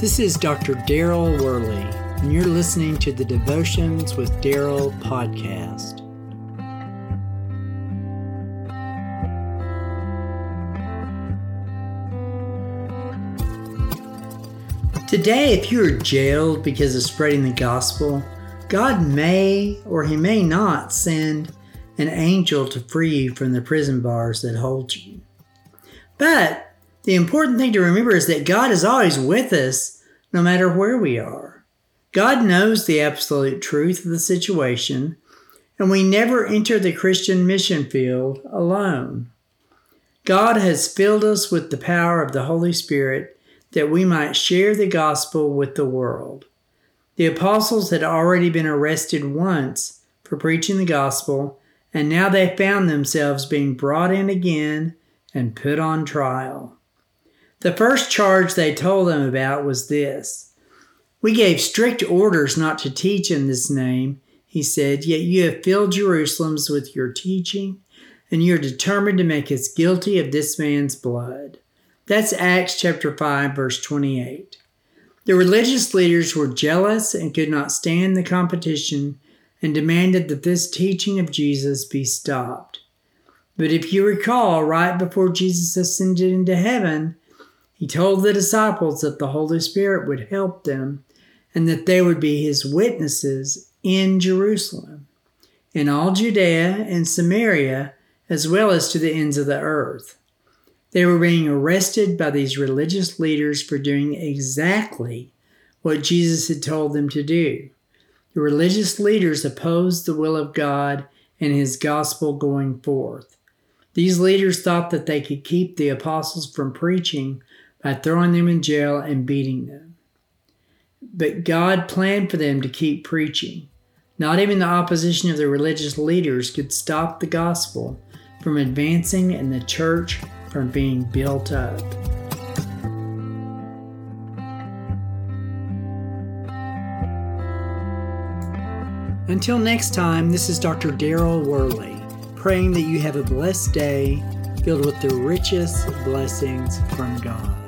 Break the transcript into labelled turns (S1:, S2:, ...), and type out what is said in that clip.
S1: This is Dr. Daryl Worley, and you're listening to the Devotions with Daryl podcast. Today, if you are jailed because of spreading the gospel, God may or He may not send an angel to free you from the prison bars that hold you. But the important thing to remember is that God is always with us no matter where we are. God knows the absolute truth of the situation, and we never enter the Christian mission field alone. God has filled us with the power of the Holy Spirit that we might share the gospel with the world. The apostles had already been arrested once for preaching the gospel, and now they found themselves being brought in again and put on trial. The first charge they told them about was this We gave strict orders not to teach in this name, he said, yet you have filled Jerusalem's with your teaching, and you are determined to make us guilty of this man's blood. That's Acts chapter 5, verse 28. The religious leaders were jealous and could not stand the competition and demanded that this teaching of Jesus be stopped. But if you recall, right before Jesus ascended into heaven, he told the disciples that the Holy Spirit would help them and that they would be his witnesses in Jerusalem, in all Judea and Samaria, as well as to the ends of the earth. They were being arrested by these religious leaders for doing exactly what Jesus had told them to do. The religious leaders opposed the will of God and his gospel going forth. These leaders thought that they could keep the apostles from preaching by throwing them in jail and beating them. But God planned for them to keep preaching. Not even the opposition of the religious leaders could stop the gospel from advancing and the church from being built up. Until next time, this is Dr. Daryl Worley, praying that you have a blessed day filled with the richest blessings from God.